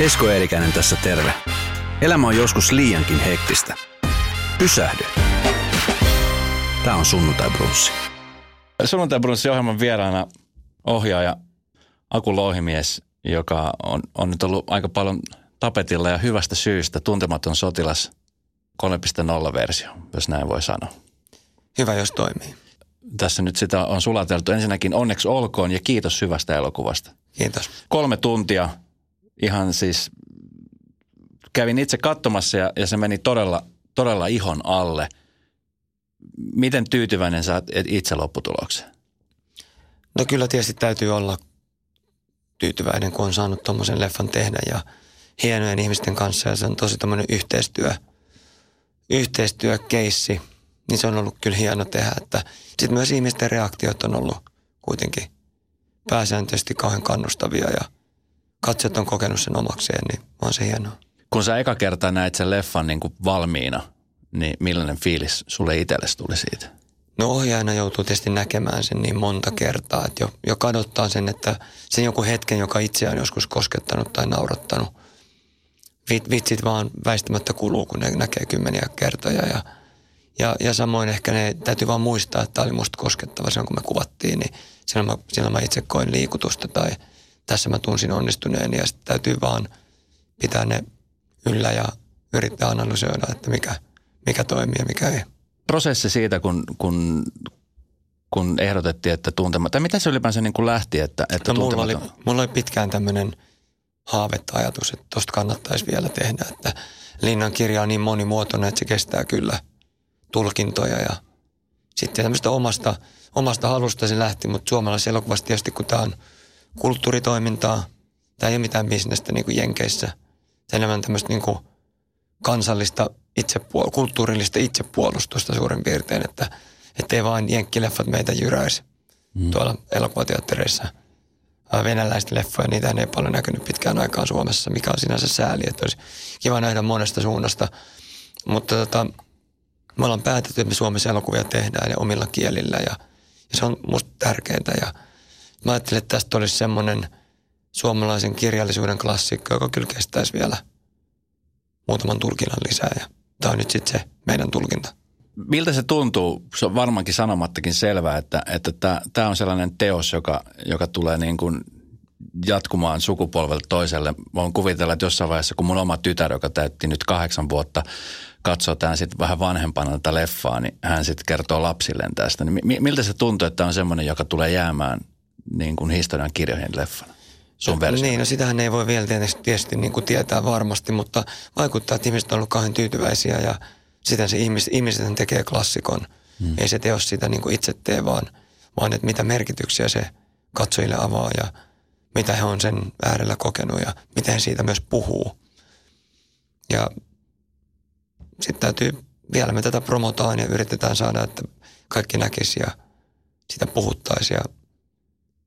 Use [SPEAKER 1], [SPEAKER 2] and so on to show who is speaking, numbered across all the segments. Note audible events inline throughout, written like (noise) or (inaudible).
[SPEAKER 1] Esko Eerikäinen tässä terve. Elämä on joskus liiankin hektistä. Pysähdy. Tämä on Sunnuntai Brunssi.
[SPEAKER 2] Sunnuntai Brunssin ohjelman vieraana ohjaaja Aku Louhimies, joka on, on nyt ollut aika paljon tapetilla ja hyvästä syystä tuntematon sotilas 3.0-versio, jos näin voi sanoa.
[SPEAKER 3] Hyvä, jos toimii.
[SPEAKER 2] Tässä nyt sitä on sulateltu. Ensinnäkin onneksi olkoon ja kiitos hyvästä elokuvasta.
[SPEAKER 3] Kiitos.
[SPEAKER 2] Kolme tuntia ihan siis kävin itse katsomassa ja, ja se meni todella, todella ihon alle. Miten tyytyväinen sä itse lopputulokseen?
[SPEAKER 3] No kyllä tietysti täytyy olla tyytyväinen, kun on saanut tuommoisen leffan tehdä ja hienojen ihmisten kanssa ja se on tosi tämmöinen yhteistyö, yhteistyökeissi, niin se on ollut kyllä hieno tehdä. Että sitten myös ihmisten reaktiot on ollut kuitenkin pääsääntöisesti kauhean kannustavia ja katsojat on kokenut sen omakseen, niin on se hienoa.
[SPEAKER 2] Kun sä eka kertaa näit sen leffan niin kuin valmiina, niin millainen fiilis sulle itsellesi tuli siitä?
[SPEAKER 3] No ohjaajana joutuu tietysti näkemään sen niin monta kertaa, että jo, jo kadottaa sen, että sen joku hetken, joka itseään joskus koskettanut tai naurattanut. Vitsit vaan väistämättä kuluu, kun ne näkee kymmeniä kertoja ja, ja, ja samoin ehkä ne täytyy vaan muistaa, että tämä oli musta koskettava silloin, kun me kuvattiin, niin silloin mä, silloin mä itse koin liikutusta tai tässä mä tunsin onnistuneen ja sitten täytyy vaan pitää ne yllä ja yrittää analysoida, että mikä, mikä toimii ja mikä ei.
[SPEAKER 2] Prosessi siitä, kun, kun, kun ehdotettiin, että tuntematon, tai mitä se ylipäänsä niin kuin lähti, että, että
[SPEAKER 3] no, mulla, oli, mulla oli pitkään tämmöinen haavetta ajatus, että tosta kannattaisi vielä tehdä, että Linnan kirja on niin monimuotoinen, että se kestää kyllä tulkintoja ja sitten tämmöistä omasta, omasta halusta se lähti, mutta suomalaisessa elokuvassa tietysti kun tämä on kulttuuritoimintaa, tämä ei ole mitään bisnestä niin kuin Jenkeissä, se enemmän tämmöistä niin kuin kansallista itsepuol- kulttuurillista itsepuolustusta suurin piirtein, että ettei vain jenkkileffat meitä jyräisi mm. tuolla elokuvateattereissa. Venäläistä leffoja, niitä ei paljon näkynyt pitkään aikaan Suomessa, mikä on sinänsä sääli, että olisi kiva nähdä monesta suunnasta. Mutta tota, me ollaan päätetty, että me Suomessa elokuvia tehdään ja omilla kielillä ja, ja se on musta tärkeää. Ja mä ajattelin, että tästä olisi semmoinen suomalaisen kirjallisuuden klassikko, joka kyllä kestäisi vielä muutaman tulkinnan lisää. Ja tämä on nyt sitten se meidän tulkinta.
[SPEAKER 2] Miltä se tuntuu? Se on varmaankin sanomattakin selvää, että, että tämä on sellainen teos, joka, joka tulee niin kuin jatkumaan sukupolvelta toiselle. Voin kuvitella, että jossain vaiheessa, kun mun oma tytär, joka täytti nyt kahdeksan vuotta, katsoo tämän sitten vähän vanhempana tätä leffaa, niin hän sitten kertoo lapsilleen tästä. Niin miltä se tuntuu, että on semmoinen, joka tulee jäämään niin kuin historian kirjoihin leffana? sun versio.
[SPEAKER 3] Niin, no sitähän ei voi vielä tietysti, tietysti niin kuin tietää varmasti, mutta vaikuttaa, että ihmiset on ollut kauhean tyytyväisiä ja sitä se ihmis, ihmiset tekee klassikon. Hmm. Ei se teos sitä niin kuin itse tee, vaan, vaan että mitä merkityksiä se katsojille avaa ja mitä he on sen äärellä kokenut ja miten siitä myös puhuu. Ja sitten täytyy, vielä me tätä promotaan ja yritetään saada, että kaikki näkisi ja sitä puhuttaisiin ja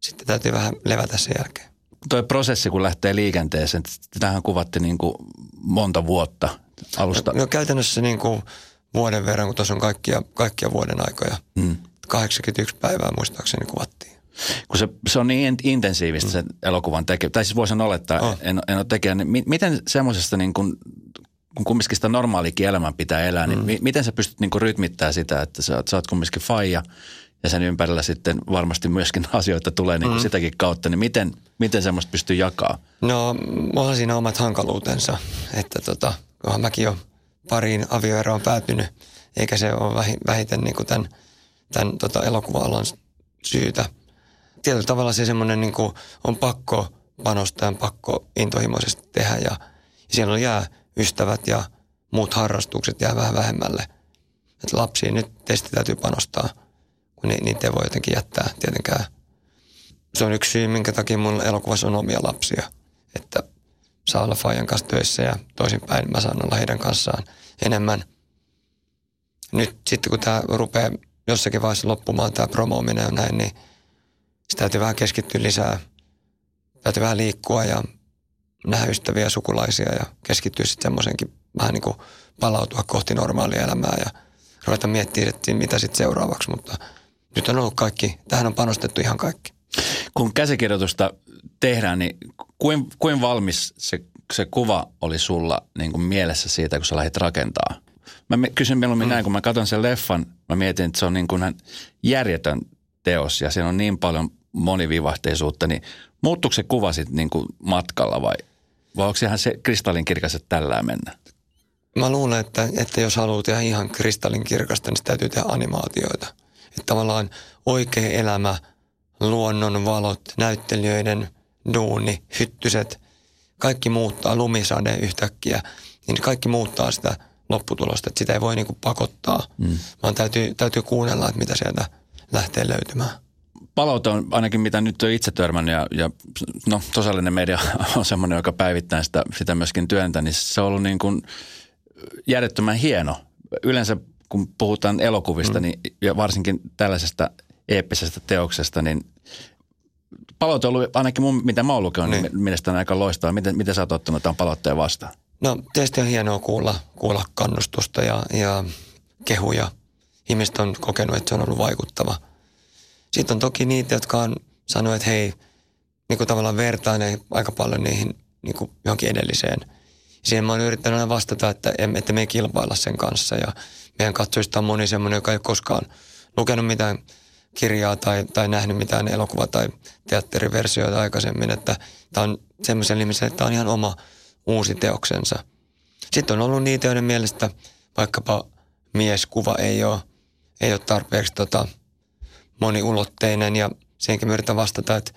[SPEAKER 3] sitten täytyy vähän levätä sen jälkeen
[SPEAKER 2] toi prosessi, kun lähtee liikenteeseen, tähän kuvatti niin kuin monta vuotta alusta.
[SPEAKER 3] No, no käytännössä niin kuin vuoden verran, kun tuossa on kaikkia, kaikkia vuoden aikoja. Hmm. 81 päivää muistaakseni kuvattiin.
[SPEAKER 2] Kun se, se on niin intensiivistä se elokuvan tekeminen, tai siis voisin olettaa, oh. en, en ole tekijä, niin miten semmoisesta niin kuin, kun kumminkin sitä normaalikin elämän pitää elää, niin mm. mi, miten sä pystyt niin rytmittämään sitä, että sä, sä oot kumminkin faija – ja sen ympärillä sitten varmasti myöskin (laughs) asioita tulee niin kuin mm. sitäkin kautta, niin miten, miten semmoista pystyy jakaa?
[SPEAKER 3] No, mulla on siinä omat hankaluutensa, että tota, kunhan mäkin jo pariin avioeroon päätynyt, eikä se ole vähiten niin kuin tämän, tämän tota elokuva-alan syytä. Tietyllä tavalla se semmoinen niin kuin on pakko panostaa, pakko intohimoisesti tehdä ja, ja siellä jää ystävät ja muut harrastukset jää vähän vähemmälle. Että lapsiin nyt testi täytyy panostaa – kun niitä ei voi jotenkin jättää tietenkään. Se on yksi syy, minkä takia mun elokuvassa on omia lapsia. Että saa olla Fajan kanssa töissä ja toisinpäin mä saan olla heidän kanssaan enemmän. Nyt sitten kun tämä rupeaa jossakin vaiheessa loppumaan tämä promoominen ja näin, niin sitä täytyy vähän keskittyä lisää. Täytyy vähän liikkua ja nähdä ystäviä sukulaisia ja keskittyä sitten semmoisenkin vähän niin kuin palautua kohti normaalia elämää ja ruveta miettimään, että mitä sitten seuraavaksi, mutta – nyt on ollut kaikki, tähän on panostettu ihan kaikki.
[SPEAKER 2] Kun käsikirjoitusta tehdään, niin kuin, kuin valmis se se kuva oli sulla niin kuin mielessä siitä, kun sä lähdit rakentaa? Mä kysyn mieluummin mm. näin, kun mä katson sen leffan, mä mietin, että se on niin kuin järjetön teos ja siinä on niin paljon monivivahteisuutta, niin muuttuuko se kuva sitten niin kuin matkalla vai, vai onko ihan se kristallinkirkas, että tällä mennä?
[SPEAKER 3] Mä luulen, että, että jos haluaa tehdä ihan kristallinkirkasta, niin täytyy tehdä animaatioita. Että tavallaan oikea elämä, luonnon valot, näyttelijöiden duuni, hyttyset, kaikki muuttaa, lumisade yhtäkkiä, niin kaikki muuttaa sitä lopputulosta, että sitä ei voi niin kuin pakottaa, mm. vaan täytyy, täytyy kuunnella, että mitä sieltä lähtee löytymään
[SPEAKER 2] palaute on ainakin mitä nyt on itse törmännyt ja, ja no sosiaalinen media (laughs) on semmoinen, joka päivittää sitä, sitä myöskin työntä, niin se on ollut niin kuin järjettömän hieno. Yleensä kun puhutaan elokuvista mm. niin, ja varsinkin tällaisesta eeppisestä teoksesta, niin palaute on ollut ainakin mun, mitä mä oon lukenut, niin, niin mielestäni aika loistavaa. Miten, miten sä oot ottanut tämän palautteen vastaan?
[SPEAKER 3] No tietysti on hienoa kuulla, kuulla kannustusta ja, ja kehuja. Ihmiset on kokenut, että se on ollut vaikuttava – sitten on toki niitä, jotka on sanonut, että hei, niin kuin tavallaan vertaan aika paljon niihin niin kuin johonkin edelliseen. Siihen mä oon yrittänyt aina vastata, että, että me ei kilpailla sen kanssa. Ja meidän katsojista on moni semmoinen, joka ei koskaan lukenut mitään kirjaa tai, tai nähnyt mitään elokuva- tai teatteriversioita aikaisemmin. Että tämä on semmoisen ihmisen, että tämä on ihan oma uusi teoksensa. Sitten on ollut niitä, joiden mielestä vaikkapa mieskuva ei ole, ei ole tarpeeksi tota, moniulotteinen ja senkin yritän vastata, että,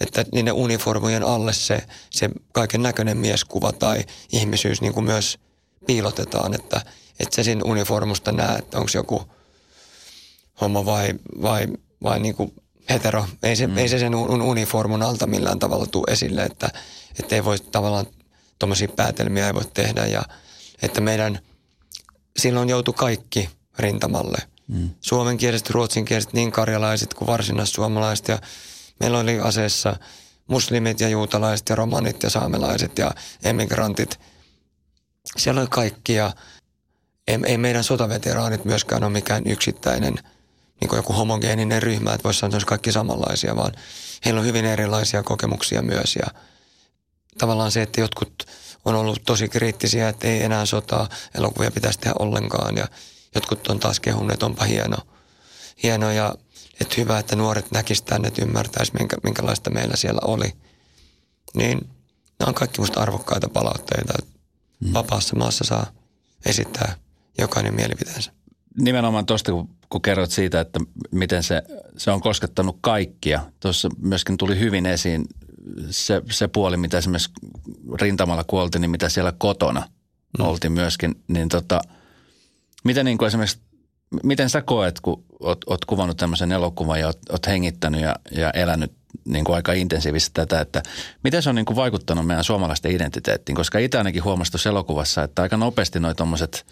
[SPEAKER 3] että niiden uniformujen alle se, se kaiken näköinen mieskuva tai ihmisyys niin kuin myös piilotetaan, että, että se siinä uniformusta näe, että onko joku homo vai, vai, vai niin kuin hetero. Ei se, mm. ei se sen uniformun alta millään tavalla tule esille, että, että ei voi tavallaan tuommoisia päätelmiä ei voi tehdä ja että meidän silloin joutu kaikki rintamalle – Mm. Suomenkieliset, ruotsinkieliset, niin karjalaiset kuin varsinaissuomalaiset. Ja meillä oli aseessa muslimit ja juutalaiset ja romanit ja saamelaiset ja emigrantit. Siellä oli kaikki ja ei, ei meidän sotaveteraanit myöskään ole mikään yksittäinen niin kuin joku homogeeninen ryhmä, että voisi sanoa, että kaikki samanlaisia, vaan heillä on hyvin erilaisia kokemuksia myös. Ja tavallaan se, että jotkut on ollut tosi kriittisiä, että ei enää sotaa, elokuvia pitäisi tehdä ollenkaan ja Jotkut on taas kehunneet, että onpa hieno, hieno ja että hyvä, että nuoret näkisivät tänne, että ymmärtäisivät, minkä, minkälaista meillä siellä oli. Niin nämä on kaikki musta arvokkaita palautteita. Mm. Vapaassa maassa saa esittää jokainen mielipiteensä.
[SPEAKER 2] Nimenomaan tuosta, kun, kun kerrot siitä, että miten se, se on koskettanut kaikkia. Tuossa myöskin tuli hyvin esiin se, se puoli, mitä esimerkiksi rintamalla kuoltiin, niin mitä siellä kotona mm. oltiin myöskin. Niin tota – Miten niin kuin esimerkiksi, miten sä koet, kun oot, oot kuvannut tämmöisen elokuvan ja oot, oot hengittänyt ja, ja elänyt niin kuin aika intensiivisesti tätä, että miten se on niin kuin vaikuttanut meidän suomalaisten identiteettiin? Koska itse ainakin huomasin tuossa elokuvassa, että aika nopeasti noi tuommoiset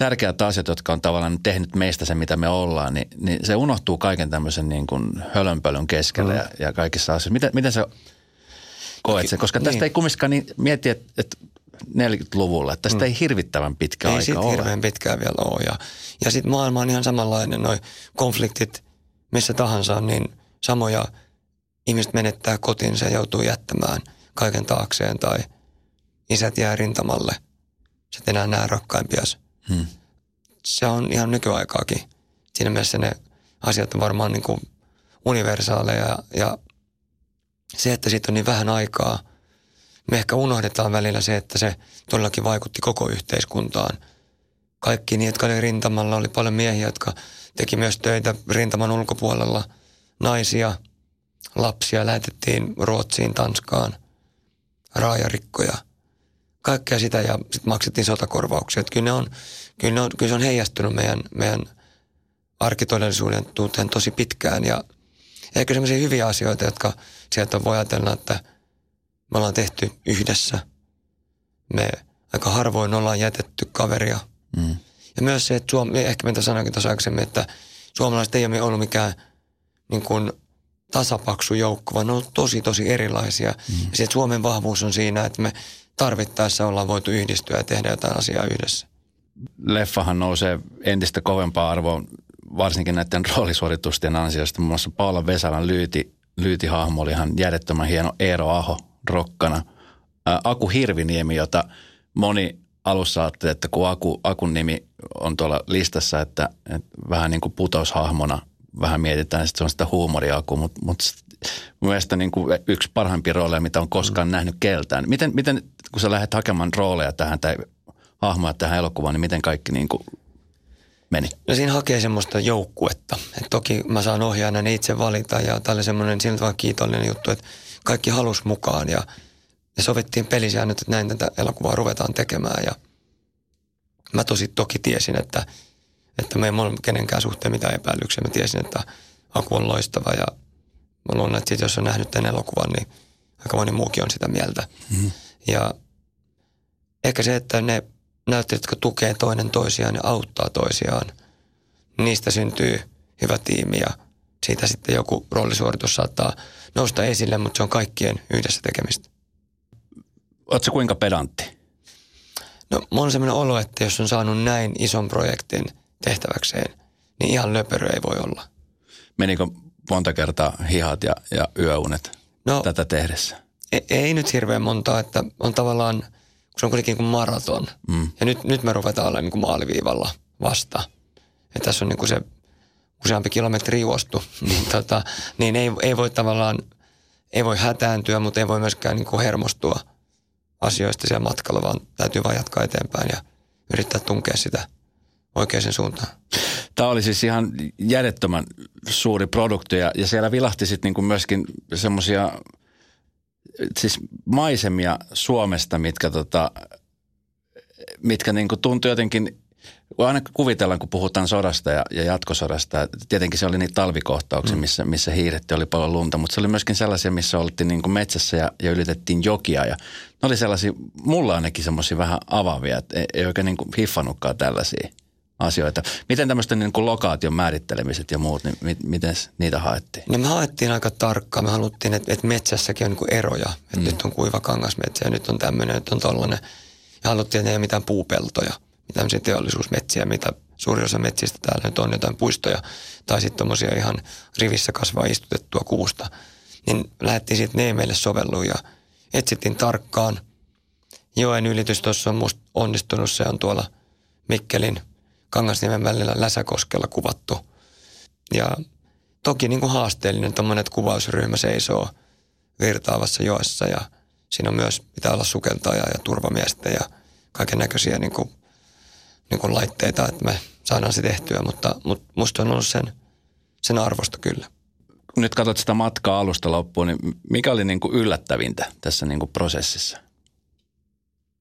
[SPEAKER 2] tärkeät asiat, jotka on tavallaan tehnyt meistä se, mitä me ollaan, niin, niin se unohtuu kaiken tämmöisen niin kuin hölönpölyn keskellä mm. ja, ja kaikissa asioissa. Miten, miten se koet se? Koska tästä niin. ei kumminkaan niin mieti, että, että 40-luvulla. Että tästä mm. ei hirvittävän pitkä ei aika ole.
[SPEAKER 3] Ei hirveän pitkään vielä ole. Ja, ja sitten maailma on ihan samanlainen. Noi konfliktit missä tahansa, niin samoja ihmiset menettää kotinsa ja joutuu jättämään kaiken taakseen tai isät jää rintamalle. Sä enää näe rakkaimpias. Hmm. Se on ihan nykyaikaakin. Siinä mielessä ne asiat on varmaan niin kuin universaaleja ja, ja se, että siitä on niin vähän aikaa – me ehkä unohdetaan välillä se, että se todellakin vaikutti koko yhteiskuntaan. Kaikki niin, jotka oli rintamalla, oli paljon miehiä, jotka teki myös töitä rintaman ulkopuolella. Naisia, lapsia lähetettiin Ruotsiin, Tanskaan, raajarikkoja. Kaikkea sitä ja sitten maksettiin sotakorvauksia. Että kyllä, ne on, kyllä, ne on, kyllä se on heijastunut meidän, meidän arkitodellisuuden tuuteen tosi pitkään ja ehkä sellaisia hyviä asioita, jotka sieltä voi ajatella, että – me ollaan tehty yhdessä. Me aika harvoin ollaan jätetty kaveria. Mm. Ja myös se, että Suomi, ehkä mitä sanoinkin tuossa aikaisemmin, että suomalaiset ei ole ollut mikään niin kuin tasapaksu joukko, vaan ne on tosi, tosi erilaisia. Mm. Ja se, että Suomen vahvuus on siinä, että me tarvittaessa ollaan voitu yhdistyä ja tehdä jotain asiaa yhdessä.
[SPEAKER 2] Leffahan nousee entistä kovempaa arvoa, varsinkin näiden (laughs) roolisuoritusten ansiosta. Muun muassa Paula Vesalan lyyti, lyyti hahmo oli ihan järjettömän hieno Eero Aho rokkana. Aku Hirviniemi, jota moni alussa ajatteli, että kun Aku, Akun nimi on tuolla listassa, että, että vähän niin kuin putoushahmona vähän mietitään, että se on sitä huumoriaku, mutta, mutta mielestäni niin kuin yksi parhaimpia rooleja, mitä on koskaan mm. nähnyt keltään. Miten, miten, kun sä lähdet hakemaan rooleja tähän tai hahmoja tähän elokuvaan, niin miten kaikki niin kuin meni?
[SPEAKER 3] No siinä hakee semmoista joukkuetta. Et toki mä saan ohjaajana ne itse valita ja tämä oli semmoinen siltä vaan kiitollinen juttu, että kaikki halus mukaan ja, ja sovittiin pelisäännöt, että näin tätä elokuvaa ruvetaan tekemään ja mä tosi toki tiesin, että, että me ei ole kenenkään suhteen mitään epäilyksiä. Mä tiesin, että Aku on loistava ja mä luulen, että jos on nähnyt tämän elokuvan, niin aika moni muukin on sitä mieltä. Mm-hmm. Ja ehkä se, että ne näyttelijät, jotka tukee toinen toisiaan ja auttaa toisiaan, niistä syntyy hyvä tiimi ja siitä sitten joku roolisuoritus saattaa nousta esille, mutta se on kaikkien yhdessä tekemistä.
[SPEAKER 2] Oletko kuinka pedantti?
[SPEAKER 3] No mulla on sellainen olo, että jos on saanut näin ison projektin tehtäväkseen, niin ihan löperö ei voi olla.
[SPEAKER 2] Menikö monta kertaa hihat ja, ja yöunet no, tätä tehdessä?
[SPEAKER 3] Ei, ei nyt hirveän montaa, että on tavallaan – se on kuitenkin kuin maraton. Mm. Ja nyt, nyt me ruvetaan olemaan niin kuin maaliviivalla vasta. Ja tässä on niin kuin se useampi kilometri juostu, (laughs) niin, tota, niin ei, ei voi tavallaan, ei voi hätääntyä, mutta ei voi myöskään niin kuin hermostua asioista siellä matkalla, vaan täytyy vain jatkaa eteenpäin ja yrittää tunkea sitä oikeaan suuntaan.
[SPEAKER 2] Tämä oli siis ihan järjettömän suuri produkti ja, ja siellä vilahti sitten niin myöskin semmoisia siis maisemia Suomesta, mitkä, tota, mitkä niin kuin tuntui jotenkin, aina kuvitellaan, kun puhutaan sodasta ja, ja jatkosodasta, tietenkin se oli niitä talvikohtauksia, mm. missä, missä hiirettiin, oli paljon lunta, mutta se oli myöskin sellaisia, missä oltiin niin kuin metsässä ja, ja ylitettiin jokia ja ne oli sellaisia, mulla ainakin semmoisia vähän avaavia, että ei, ei oikein niin kuin hiffannutkaan tällaisia asioita. Miten tämmöisten niin kuin lokaation määrittelemiset ja muut, niin mi- miten niitä haettiin?
[SPEAKER 3] No me haettiin aika tarkkaan. Me haluttiin, että, että metsässäkin on niin kuin eroja. Että mm. nyt on kuiva kangasmetsä ja nyt on tämmöinen, nyt on tollainen. Ja haluttiin, että ei ole mitään puupeltoja, mitään teollisuusmetsiä, mitä suuri osa metsistä täällä nyt on jotain puistoja. Tai sitten tuommoisia ihan rivissä kasvaa istutettua kuusta. Niin lähdettiin sitten, ne ei meille sovellu ja etsittiin tarkkaan. Joen ylitys tuossa on musta onnistunut, se on tuolla Mikkelin – Kangasniemen välillä Läsäkoskella kuvattu. Ja toki niin kuin haasteellinen tuommoinen, että kuvausryhmä seisoo virtaavassa joessa ja siinä on myös, pitää olla sukeltaja ja turvamiestä ja kaiken näköisiä niin kuin, niin kuin laitteita, että me saadaan se tehtyä, mutta, mutta musta on ollut sen, sen arvosta kyllä.
[SPEAKER 2] Nyt katsot sitä matkaa alusta loppuun, niin mikä oli niin kuin yllättävintä tässä niin kuin prosessissa?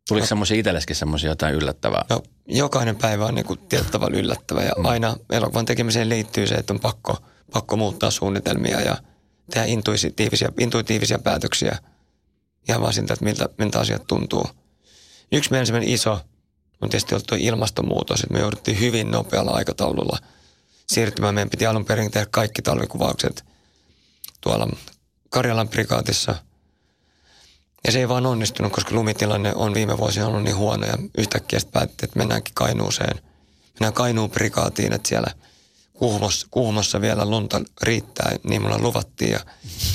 [SPEAKER 2] Tuliko semmoisia itselleskin semmoisia jotain yllättävää?
[SPEAKER 3] No, jokainen päivä on niinku tietyllä tavalla yllättävä ja mm. aina elokuvan tekemiseen liittyy se, että on pakko, pakko muuttaa suunnitelmia ja tehdä intuitiivisia, intuitiivisia päätöksiä ihan vaan siltä, että miltä, miltä asiat tuntuu. Yksi meidän iso on tietysti ollut tuo ilmastonmuutos, että me jouduttiin hyvin nopealla aikataululla siirtymään. Meidän piti alun perin tehdä kaikki talvikuvaukset tuolla Karjalan prikaatissa – ja se ei vaan onnistunut, koska lumitilanne on viime vuosina ollut niin huono ja yhtäkkiä sitten päätettiin, että mennäänkin Kainuuseen. Mennään Kainuun prikaatiin, että siellä Kuhmossa, Kuhmossa vielä lunta riittää, niin mulla luvattiin ja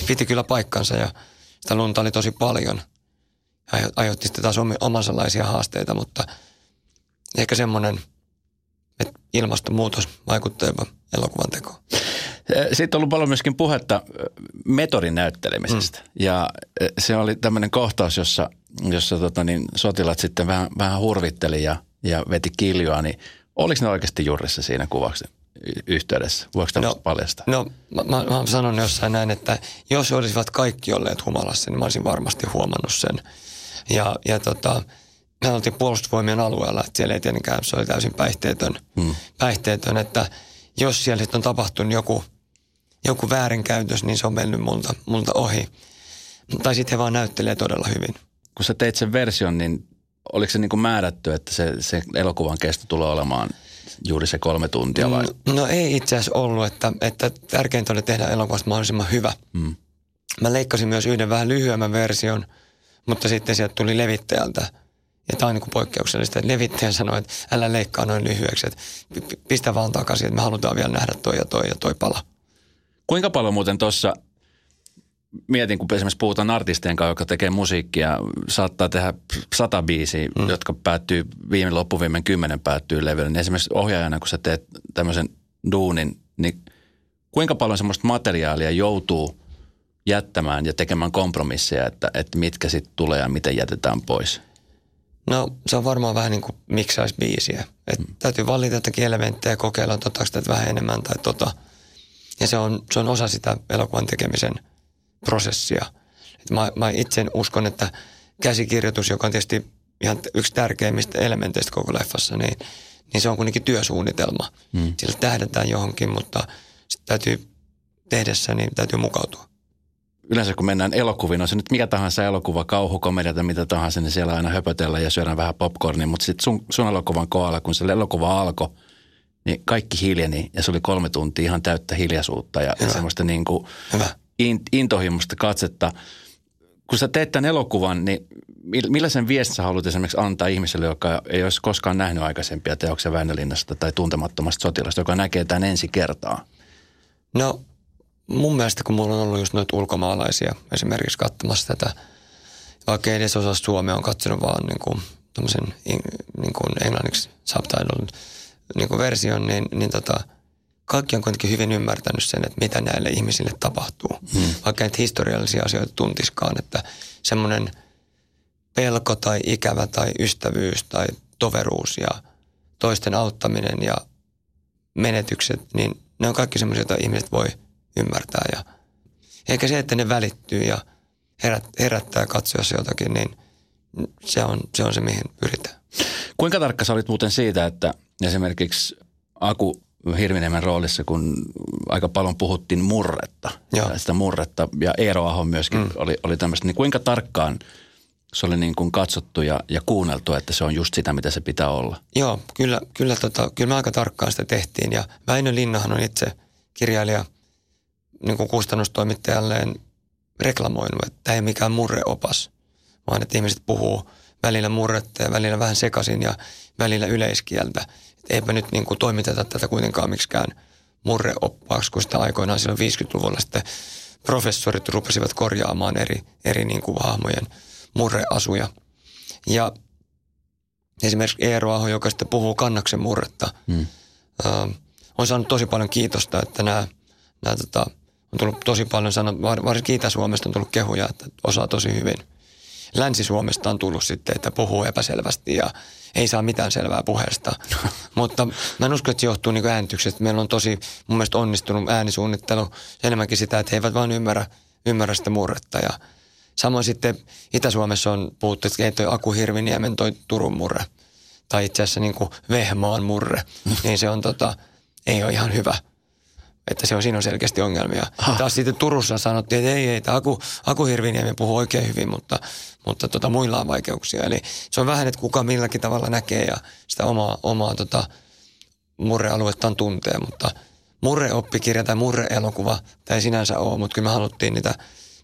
[SPEAKER 3] piti kyllä paikkansa ja sitä lunta oli tosi paljon. Ja aiheutti sitten taas omanlaisia haasteita, mutta ehkä semmoinen, että ilmastonmuutos vaikuttaa elokuvan tekoon.
[SPEAKER 2] Sitten on ollut paljon myöskin puhetta metodin näyttelemisestä. Mm. Ja se oli tämmöinen kohtaus, jossa, jossa tota niin, sotilat sitten vähän, vähän hurvitteli ja, ja veti kiljoa. Niin oliko ne oikeasti juurissa siinä kuvauksen yhteydessä? Voiko no, paljastaa?
[SPEAKER 3] No mä, mä, mä sanon jossain näin, että jos olisivat kaikki olleet humalassa, niin mä olisin varmasti huomannut sen. Ja, ja tota, me oltiin puolustusvoimien alueella, että siellä ei tietenkään, se oli täysin päihteetön, hmm. päihteetön että jos siellä sitten on tapahtunut joku – joku väärinkäytös, niin se on mennyt multa, multa ohi. Tai sitten he vaan näyttelee todella hyvin.
[SPEAKER 2] Kun sä teit sen version, niin oliko se niin kuin määrätty, että se, se elokuvan kesto tulee olemaan juuri se kolme tuntia vai?
[SPEAKER 3] No, no ei itse asiassa ollut, että, että tärkeintä oli tehdä elokuvasta mahdollisimman hyvä. Mm. Mä leikkasin myös yhden vähän lyhyemmän version, mutta sitten sieltä tuli levittäjältä. Ja tämä on niin poikkeuksellista, että levittäjä sanoi, että älä leikkaa noin lyhyeksi, että pistä vaan takaisin, että me halutaan vielä nähdä toi ja toi ja toi pala.
[SPEAKER 2] Kuinka paljon muuten tuossa mietin, kun esimerkiksi puhutaan artistien kanssa, joka tekee musiikkia, saattaa tehdä sata biisiä, mm. jotka päättyy viime loppuviimein kymmenen päättyy levylle. Niin esimerkiksi ohjaajana, kun sä teet tämmöisen duunin, niin kuinka paljon semmoista materiaalia joutuu jättämään ja tekemään kompromisseja, että, että mitkä sitten tulee ja miten jätetään pois?
[SPEAKER 3] No se on varmaan vähän niin kuin miksaisi biisiä. Et mm. Täytyy valita jotakin elementtejä ja kokeilla, otaanko tätä vähän enemmän tai tota. Ja se on, se on osa sitä elokuvan tekemisen prosessia. Et mä, mä itse uskon, että käsikirjoitus, joka on tietysti ihan yksi tärkeimmistä elementeistä koko leffassa, niin, niin se on kuitenkin työsuunnitelma. Mm. Sillä tähdätään johonkin, mutta sitten täytyy tehdessä, niin täytyy mukautua
[SPEAKER 2] yleensä kun mennään elokuviin, on se nyt mikä tahansa elokuva, kauhukomedia tai mitä tahansa, niin siellä aina höpötellään ja syödään vähän popcornia. Mutta sitten sun, sun elokuvan kohdalla, kun se elokuva alkoi, niin kaikki hiljeni ja se oli kolme tuntia ihan täyttä hiljaisuutta ja, ja semmoista niin kuin in, intohimoista katsetta. Kun sä teet tämän elokuvan, niin millaisen viestin sä haluat esimerkiksi antaa ihmiselle, joka ei olisi koskaan nähnyt aikaisempia teoksia Väinölinnasta tai tuntemattomasta sotilasta, joka näkee tämän ensi kertaa?
[SPEAKER 3] No mun mielestä, kun mulla on ollut just noita ulkomaalaisia esimerkiksi katsomassa tätä, vaikka ei edes osa Suomea on katsonut vaan niin kuin, niin kuin englanniksi subtitle niin kuin version, niin, niin tota, kaikki on kuitenkin hyvin ymmärtänyt sen, että mitä näille ihmisille tapahtuu. Hmm. Vaikka näitä historiallisia asioita tuntiskaan, että semmoinen pelko tai ikävä tai ystävyys tai toveruus ja toisten auttaminen ja menetykset, niin ne on kaikki semmoisia, joita ihmiset voi – ymmärtää. Ja eikä se, että ne välittyy ja herät, herättää katsojassa jotakin, niin se on, se on se, mihin pyritään.
[SPEAKER 2] Kuinka tarkka sä olit muuten siitä, että esimerkiksi Aku Hirviniemen roolissa, kun aika paljon puhuttiin murretta, ja sitä murretta, ja Eero Aho myöskin mm. oli, oli tämmöistä, niin kuinka tarkkaan se oli niin kuin katsottu ja, ja kuunneltu, että se on just sitä, mitä se pitää olla?
[SPEAKER 3] Joo, kyllä, kyllä, tota, kyllä me aika tarkkaan sitä tehtiin, ja Väinö Linnahan on itse kirjailija niin kuin kustannustoimittajalleen reklamoinut, että tämä ei ole mikään murreopas, vaan että ihmiset puhuu välillä murretta ja välillä vähän sekaisin ja välillä yleiskieltä. Että eipä nyt niin kuin toimiteta tätä kuitenkaan miksikään murreoppaaksi, kun sitä aikoinaan silloin 50-luvulla sitten professorit rupesivat korjaamaan eri, eri niin kuin hahmojen murreasuja. Ja esimerkiksi Eero Aho, joka sitten puhuu kannaksen murretta, hmm. äh, on saanut tosi paljon kiitosta, että nämä, nämä tota, on tullut tosi paljon sanoa, varsinkin Itä-Suomesta on tullut kehuja, että osaa tosi hyvin. Länsi-Suomesta on tullut sitten, että puhuu epäselvästi ja ei saa mitään selvää puheesta. (laughs) Mutta mä en usko, että se johtuu niin äänityksestä. Meillä on tosi mun mielestä onnistunut äänisuunnittelu enemmänkin sitä, että he eivät vaan ymmärrä, ymmärrä sitä murretta. Ja samoin sitten Itä-Suomessa on puhuttu, että ei toi Aku Hirviniemen toi Turun murre. Tai itse asiassa niin kuin Vehmaan murre. (laughs) Niin se on tota, ei ole ihan hyvä – että se on, siinä on selkeästi ongelmia. Ah. Taas sitten Turussa sanottiin, että ei, ei, että Aku, Aku Hirviniemi puhuu oikein hyvin, mutta, mutta tota, muilla on vaikeuksia. Eli se on vähän, että kuka milläkin tavalla näkee ja sitä omaa, omaa tota, murrealuettaan tuntee, mutta murreoppikirja tai murreelokuva, tämä ei sinänsä ole, mutta kyllä me haluttiin niitä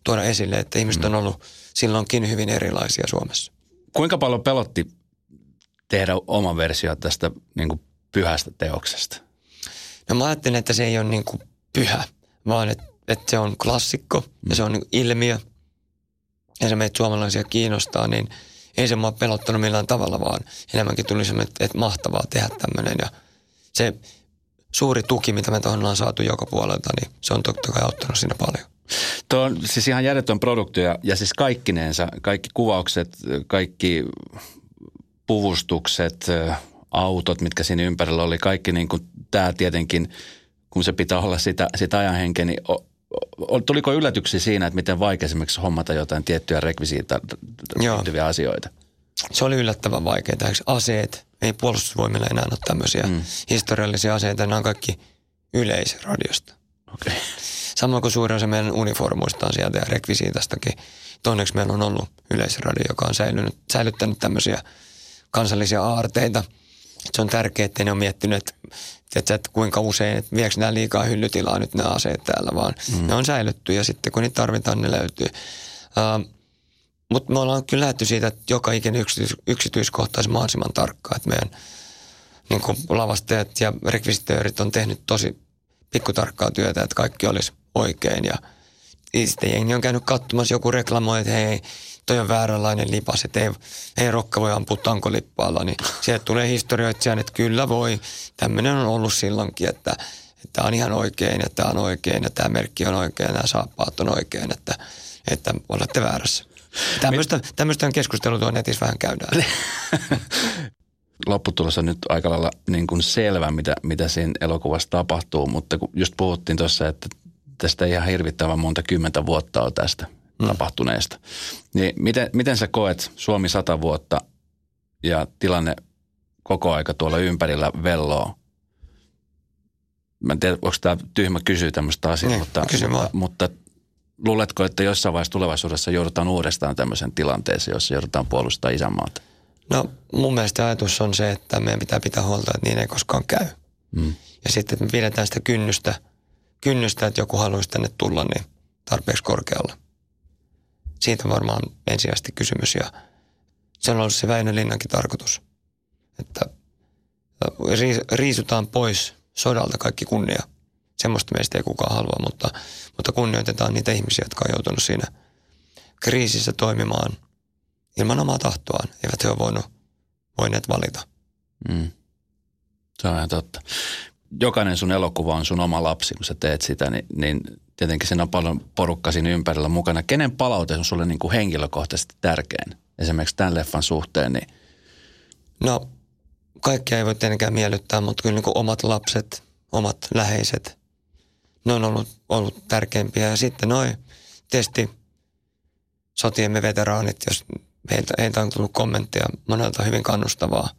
[SPEAKER 3] tuoda esille, että ihmiset on mm. ollut silloinkin hyvin erilaisia Suomessa.
[SPEAKER 2] Kuinka paljon pelotti tehdä oma versio tästä niin kuin pyhästä teoksesta?
[SPEAKER 3] No mä ajattelen, että se ei ole niin kuin pyhä, vaan että, että se on klassikko ja se on niin ilmiö. Ja se meitä suomalaisia kiinnostaa, niin ei se mua pelottanut millään tavalla, vaan enemmänkin tuli se, että, että mahtavaa tehdä tämmöinen. Ja se suuri tuki, mitä me tuohon ollaan saatu joka puolelta, niin se on totta kai auttanut siinä paljon.
[SPEAKER 2] Tuo on siis ihan järjetön produkti ja, ja siis kaikkineensa, kaikki kuvaukset, kaikki puvustukset, autot, mitkä siinä ympärillä oli, kaikki niin kuin tämä tietenkin, kun se pitää olla sitä, sitä ajan henkeä, niin o, o, tuliko yllätyksiä siinä, että miten vaikea esimerkiksi hommata jotain tiettyjä rekvisiitä liittyviä asioita?
[SPEAKER 3] Se oli yllättävän vaikeaa. Aseet, ei puolustusvoimilla enää ole tämmöisiä mm. historiallisia aseita, nämä on kaikki yleisradiosta.
[SPEAKER 2] Okay.
[SPEAKER 3] Samoin kuin suurin osa meidän uniformuista on sieltä ja rekvisiitastakin. Onneksi meillä on ollut yleisradio, joka on säilynyt, säilyttänyt tämmöisiä kansallisia aarteita – se on tärkeää, että ne on miettinyt, että, että, että kuinka usein, että viekö nämä liikaa hyllytilaa nyt nämä aseet täällä, vaan mm. ne on säilytty ja sitten kun niitä tarvitaan, ne löytyy. Uh, mutta me ollaan kyllä lähdetty siitä, että joka ikinen yksityis, yksityiskohta olisi mahdollisimman tarkkaa, että meidän niin kuin lavastajat ja rekvisitöörit on tehnyt tosi pikkutarkkaa työtä, että kaikki olisi oikein ja sitten jengi on käynyt katsomassa, joku reklamoi, että hei, toi on vääränlainen lipas, että ei, ei rokka voi ampua tankolippaalla, niin sieltä tulee historioitsijan, että kyllä voi. Tämmöinen on ollut silloinkin, että, että tämä on ihan oikein, että tämä on oikein, ja tämä merkki on oikein, ja nämä saappaat on oikein, että, että olette väärässä. Tämmöistä, tämmöistä keskustelua tuo netissä vähän käydään. (laughs)
[SPEAKER 2] lopputulos on nyt aika lailla niin kuin selvä, mitä, mitä siinä elokuvassa tapahtuu, mutta kun just puhuttiin tuossa, että tästä ihan hirvittävän monta kymmentä vuotta on tästä mm. tapahtuneesta. Niin miten, miten sä koet Suomi sata vuotta ja tilanne koko aika tuolla ympärillä velloo? Mä en tiedä, onko tämä tyhmä kysyä tämmöistä asiaa,
[SPEAKER 3] niin,
[SPEAKER 2] mutta, mutta, mutta luuletko, että jossain vaiheessa tulevaisuudessa joudutaan uudestaan tämmöisen tilanteeseen, jossa joudutaan puolustamaan isänmaata?
[SPEAKER 3] No mun mielestä ajatus on se, että meidän pitää pitää huolta, että niin ei koskaan käy. Mm. Ja sitten, että me pidetään sitä kynnystä, kynnystä, että joku haluaisi tänne tulla, niin tarpeeksi korkealla. Siitä varmaan ensisijaisesti kysymys ja se on ollut se Väinö Linnankin tarkoitus, että riisutaan pois sodalta kaikki kunnia. Semmoista meistä ei kukaan halua, mutta, mutta kunnioitetaan niitä ihmisiä, jotka on joutunut siinä kriisissä toimimaan – ilman omaa tahtoaan. Eivät he ole voinut, voineet valita. Mm.
[SPEAKER 2] Se on ihan totta. Jokainen sun elokuva on sun oma lapsi, kun sä teet sitä, niin, niin tietenkin siinä on paljon porukka siinä ympärillä mukana. Kenen palaute on sulle niin kuin henkilökohtaisesti tärkein esimerkiksi tämän leffan suhteen? Niin...
[SPEAKER 3] No, kaikkia ei voi tietenkään miellyttää, mutta kyllä niin kuin omat lapset, omat läheiset, ne on ollut, ollut tärkeimpiä. Ja sitten noin tietysti sotiemme veteraanit, jos heiltä, heiltä on tullut kommentteja monelta hyvin kannustavaa.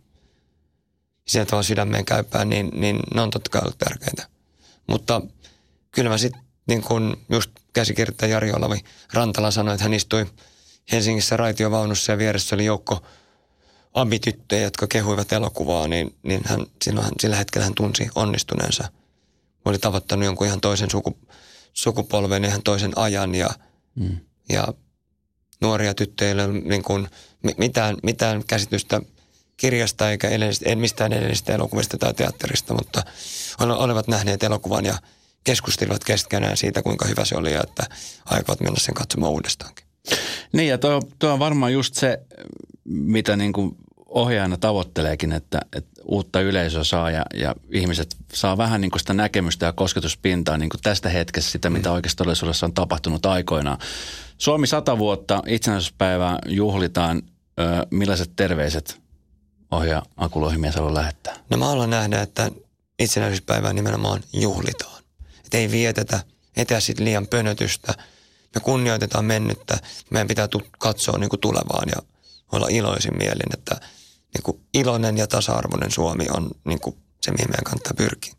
[SPEAKER 3] Sieltä vaan sydämeen käypää, niin, niin ne on totta kai ollut tärkeitä. Mutta kyllä mä sitten niin kun just käsikirjoittaja Jari Olavi Rantala sanoi, että hän istui Helsingissä raitiovaunussa ja vieressä oli joukko abityttöjä, jotka kehuivat elokuvaa, niin, niin hän, silloin hän, sillä hetkellä hän tunsi onnistuneensa. Oli tavoittanut jonkun ihan toisen suku, sukupolven, ihan toisen ajan ja, mm. ja nuoria tyttöjä, niin kuin mitään, mitään käsitystä kirjasta eikä edellisestä, en mistään edellisestä elokuvista tai teatterista, mutta olivat nähneet elokuvan ja keskustelivat keskenään siitä, kuinka hyvä se oli ja että aikovat mennä sen katsomaan uudestaankin.
[SPEAKER 2] Niin ja tuo, tuo on varmaan just se, mitä niin kuin ohjaajana tavoitteleekin, että, että uutta yleisöä saa ja, ja ihmiset saa vähän niin kuin sitä näkemystä ja kosketuspintaa niin kuin tästä hetkestä sitä, mitä mm. oikeasti todellisuudessa on tapahtunut aikoinaan. Suomi 100 vuotta itsenäisyyspäivää juhlitaan. Ö, millaiset terveiset ohjaa Aku Lohimies haluaa lähettää?
[SPEAKER 3] No mä haluan nähdä, että itsenäisyyspäivää nimenomaan juhlitaan. Ei vietetä, etää sitten liian pönötystä. Me kunnioitetaan mennyttä. Meidän pitää katsoa niin kuin tulevaan ja olla iloisin mielin, että niin kuin iloinen ja tasa-arvoinen Suomi on niin kuin se, mihin meidän kannattaa pyrkiä.